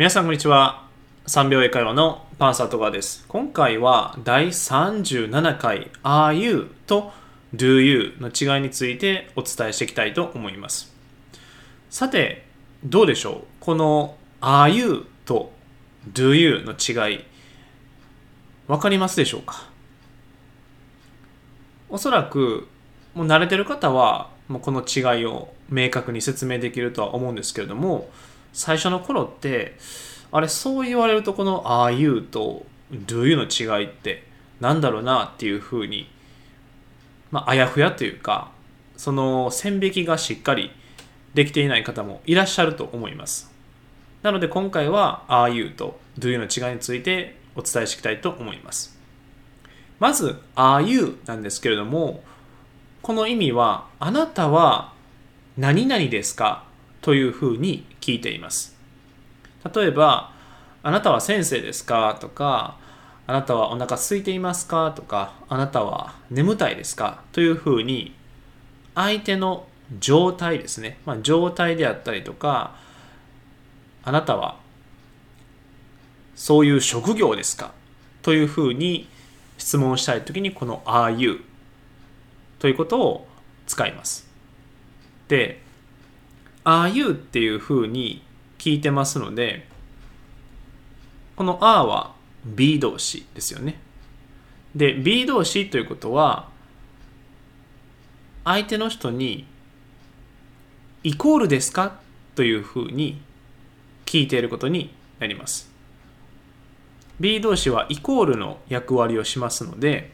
皆さんこんにちは。3秒英会話のパンサートガーです。今回は第37回 Are you と Do you の違いについてお伝えしていきたいと思います。さてどうでしょう？この Are you と Do you の違いわかりますでしょうか？おそらくもう慣れてる方はもうこの違いを明確に説明できるとは思うんですけれども最初の頃ってあれそう言われるとこの「are you」と「do you」の違いってなんだろうなっていうふうにまああやふやというかその線引きがしっかりできていない方もいらっしゃると思います。なので今回は「are you」と「do you」の違いについてお伝えしていきたいと思います。まず「are you」なんですけれどもこの意味はあなたは何々ですか？というふうに聞いています。例えばあなたは先生ですか？とかあなたはお腹空いていますか？とかあなたは眠たいですか？というふうに相手の状態ですね、まあ、状態であったりとかあなたはそういう職業ですか？というふうに質問したいときにこの Are you ということを使います。で Are you っていうふうに聞いてますのでこの are は be 動詞ですよね。で be 動詞ということは相手の人にイコールですかというふうに聞いていることになります。B 動詞はイコールの役割をしますので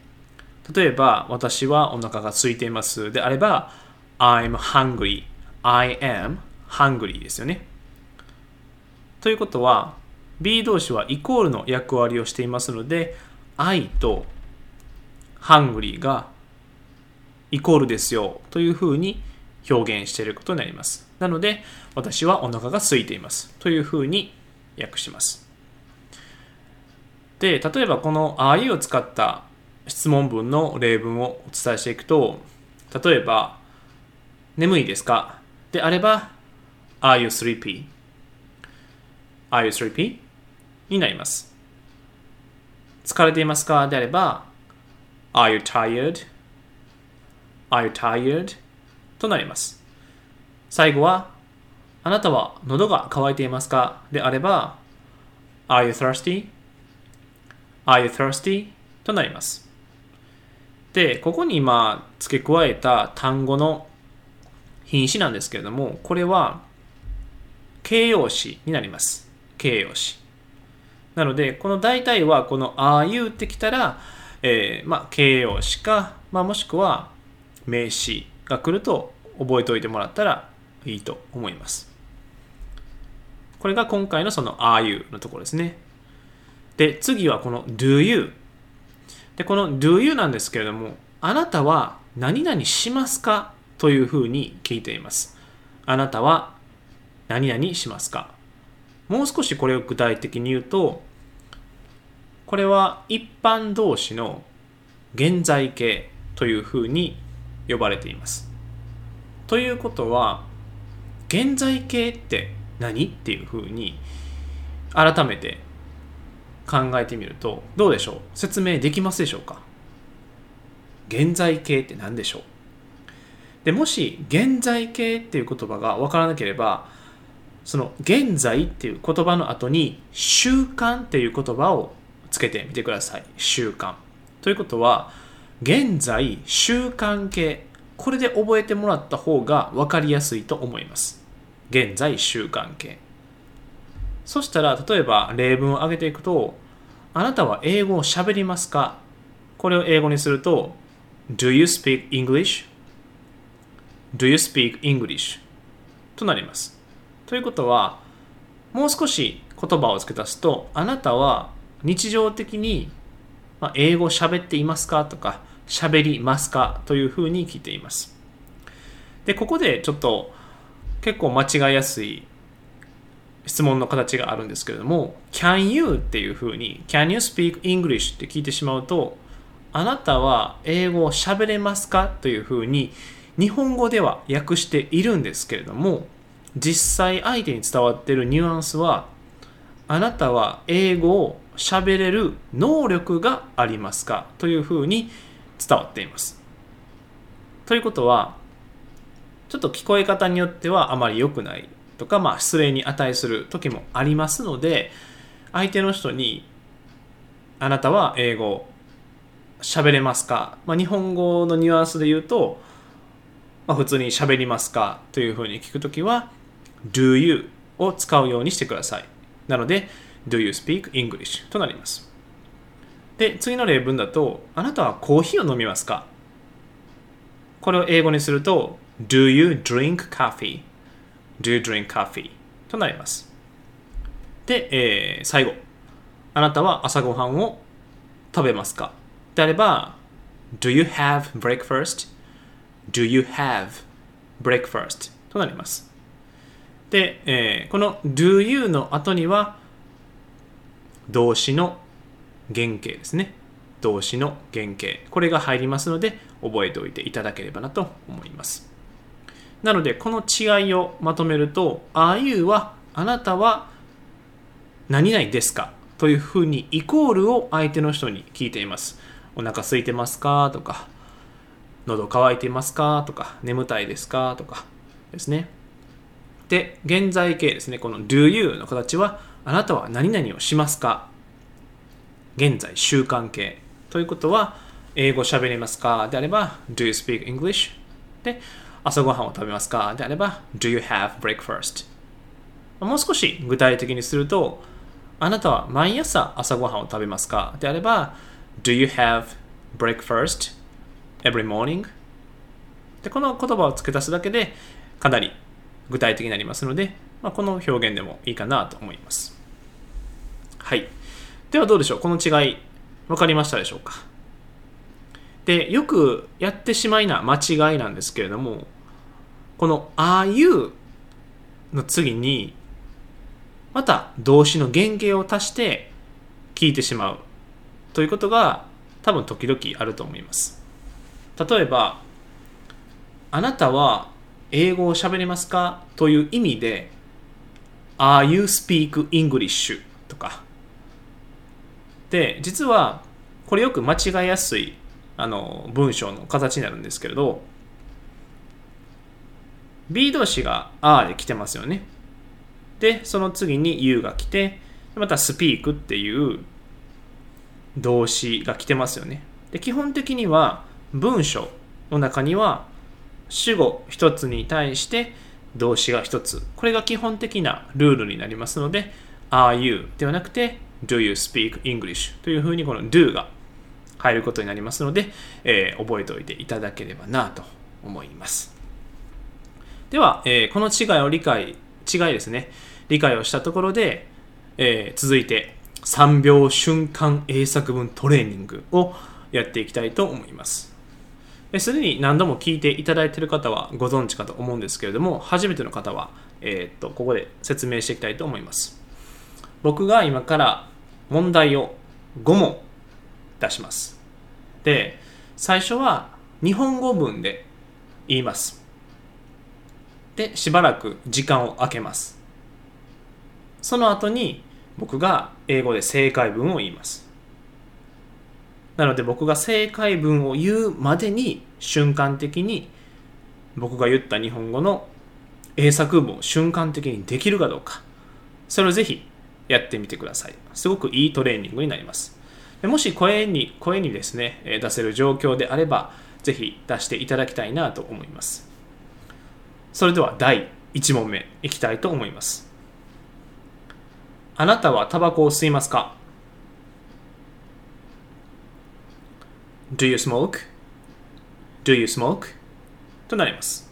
例えば私はお腹が空いています。であれば I'm hungry I am hungry ですよねということは B 動詞はイコールの役割をしていますので I と hungry がイコールですよというふうに表現していることになります。なので私はお腹が空いていますというふうに訳します。で、例えばこの Are you を使った質問文の例文をお伝えしていくと例えば眠いですか？であれば Are you sleepy? Are you sleepy? になります。疲れていますかであれば Are you tired? Are you tired? となります。最後はあなたは喉が渇いていますかであれば Are you thirsty? Are you thirsty? となります。で、ここに今付け加えた単語の品詞なんですけれども、これは形容詞になります。形容詞。なので、この大体はこの are you ってきたら、えー、まあ、形容詞か、まあ、もしくは名詞が来ると覚えておいてもらったらいいと思います。これが今回のその are you のところですね。で、次はこの do you。で、この do you なんですけれども、あなたは何々しますかというふうに聞いています。あなたは何々しますか？もう少しこれを具体的に言うとこれは一般動詞の現在形というふうに呼ばれています。ということは現在形って何？っていうふうに改めて考えてみるとどうでしょう？説明できますでしょうか？現在形って何でしょう？でもし現在形っていう言葉が分からなければその現在っていう言葉の後に習慣っていう言葉をつけてみてください。習慣。ということは、現在習慣形。これで覚えてもらった方が分かりやすいと思います。現在習慣形。そしたら、例えば例文を挙げていくと、あなたは英語を喋りますか？これを英語にすると、Do you speak English? Do you speak English? となります。ということはもう少し言葉を付け足すとあなたは日常的に英語を喋っていますかとか喋りますかというふうに聞いていますでここでちょっと結構間違いやすい質問の形があるんですけれども Can you? っていうふうに Can you speak English? って聞いてしまうとあなたは英語を喋れますかというふうに日本語では訳しているんですけれども実際相手に伝わっているニュアンスはあなたは英語を喋れる能力がありますかというふうに伝わっています。ということは、ちょっと聞こえ方によってはあまり良くないとか、まあ、失礼に値する時もありますので、相手の人に、あなたは英語喋れますか、まあ、日本語のニュアンスで言うと、まあ、普通に喋りますかというふうに聞くときは、do you を使うようにしてください。なので、do you speak English となります。で、次の例文だと、あなたはコーヒーを飲みますか？これを英語にすると、do you drink coffee? do you drink coffee? となります。で、えー、最後。あなたは朝ごはんを食べますか？であれば、Do you have breakfast? Do you have breakfast? となります。で、えー、この do you の後には動詞の原型ですね。動詞の原型。これが入りますので、覚えておいていただければなと思います。なので、この違いをまとめると、are you はあなたは何々ですか？というふうにイコールを相手の人に聞いています。お腹空いてますか？とか、喉乾いていますか？とか、眠たいですか？とかですね。で、現在形ですね。この do you の形は、あなたは何々をしますか？現在習慣形。ということは、英語喋れますか？であれば、do you speak English? で、朝ごはんを食べますか？であれば、do you have breakfast? もう少し具体的にすると、あなたは毎朝朝ごはんを食べますか？であれば、Do you have breakfast every morning? でこの言葉を付け足すだけでかなり具体的になりますので、まあ、この表現でもいいかなと思います。はい。ではどうでしょう？この違い分かりましたでしょうか？で、よくやってしまいな間違いなんですけれども、この are you の次にまた動詞の原型を足して聞いてしまうということが多分時々あると思います。例えば、あなたは英語を喋れますか？という意味で Are you speak English? とかで実はこれよく間違いやすいあの文章の形になるんですけれど B 動詞が R で来てますよねで、その次に U が来て、また speak っていう動詞が来てますよね。で、基本的には文章の中には主語一つに対して動詞が一つ。これが基本的なルールになりますので、are you ではなくて do you speak English というふうにこの do が入ることになりますので、えー、覚えておいていただければなと思います。では、えー、この違いを理解違いですね、理解をしたところで、えー、続いて3秒瞬間英作文トレーニングをやっていきたいと思います。すでに何度も聞いていただいている方はご存知かと思うんですけれども、初めての方は、えー、っとここで説明していきたいと思います。僕が今から問題を5問出します。で、最初は日本語文で言います。でしばらく時間を空けますその後に僕が英語で正解文を言いますなので僕が正解文を言うまでに瞬間的に僕が言った日本語の英作文を瞬間的にできるかどうかそれをぜひやってみてください。すごくいいトレーニングになります。もし声に声にですね出せる状況であればぜひ出していただきたいなと思います。それでは第1問目いきたいと思います。あなたはタバコを吸いますか？?Do you smoke?Do you smoke? となります。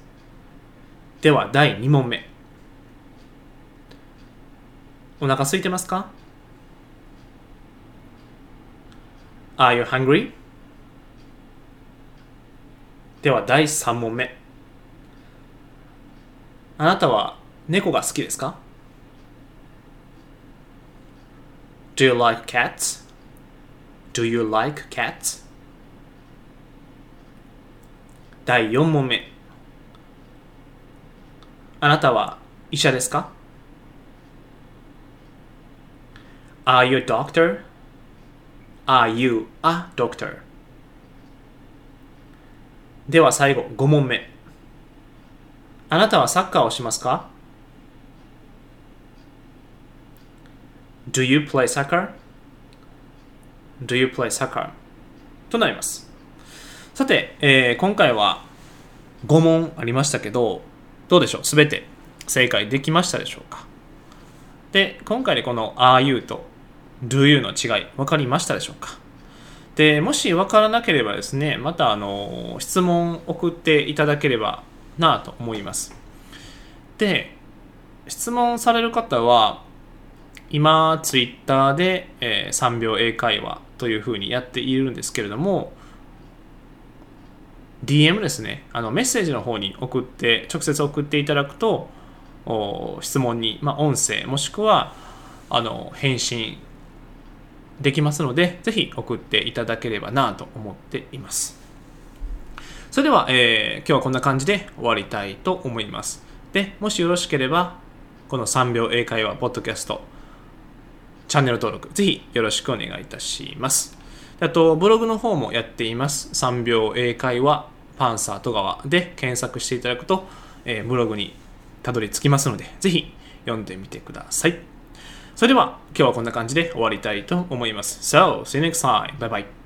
では第2問目。お腹空いてますか ?Are you hungry? では第3問目。あなたは猫が好きですか Do you like cats? Do you like cats? 第4問目あなたは医者ですか Are you a doctor? Are you a doctor? では最後、5問目。あなたはサッカーをしますか ?Do you play soccer?Do you play soccer? となります。さて、えー、今回は5問ありましたけど、どうでしょう？すべて正解できましたでしょうか？で、今回でこの Are you と Do you の違い分かりましたでしょうか？で、もし分からなければですね、またあの質問送っていただければなと思います。で、質問される方は、今、ツイッターで、えー、3秒英会話というふうにやっているんですけれども、DM ですね、あのメッセージの方に送って、直接送っていただくと、質問に、まあ、音声もしくはあの返信できますので、ぜひ送っていただければなと思っています。それでは、えー、今日はこんな感じで終わりたいと思います。で、もしよろしければ、この3秒英会話ポッドキャスト、チャンネル登録、ぜひよろしくお願いいたします。あと、ブログの方もやっています。3秒英会話パンサー戸川で検索していただくと、えー、ブログにたどり着きますので、ぜひ読んでみてください。それでは今日はこんな感じで終わりたいと思います。So, see you next time. Bye bye.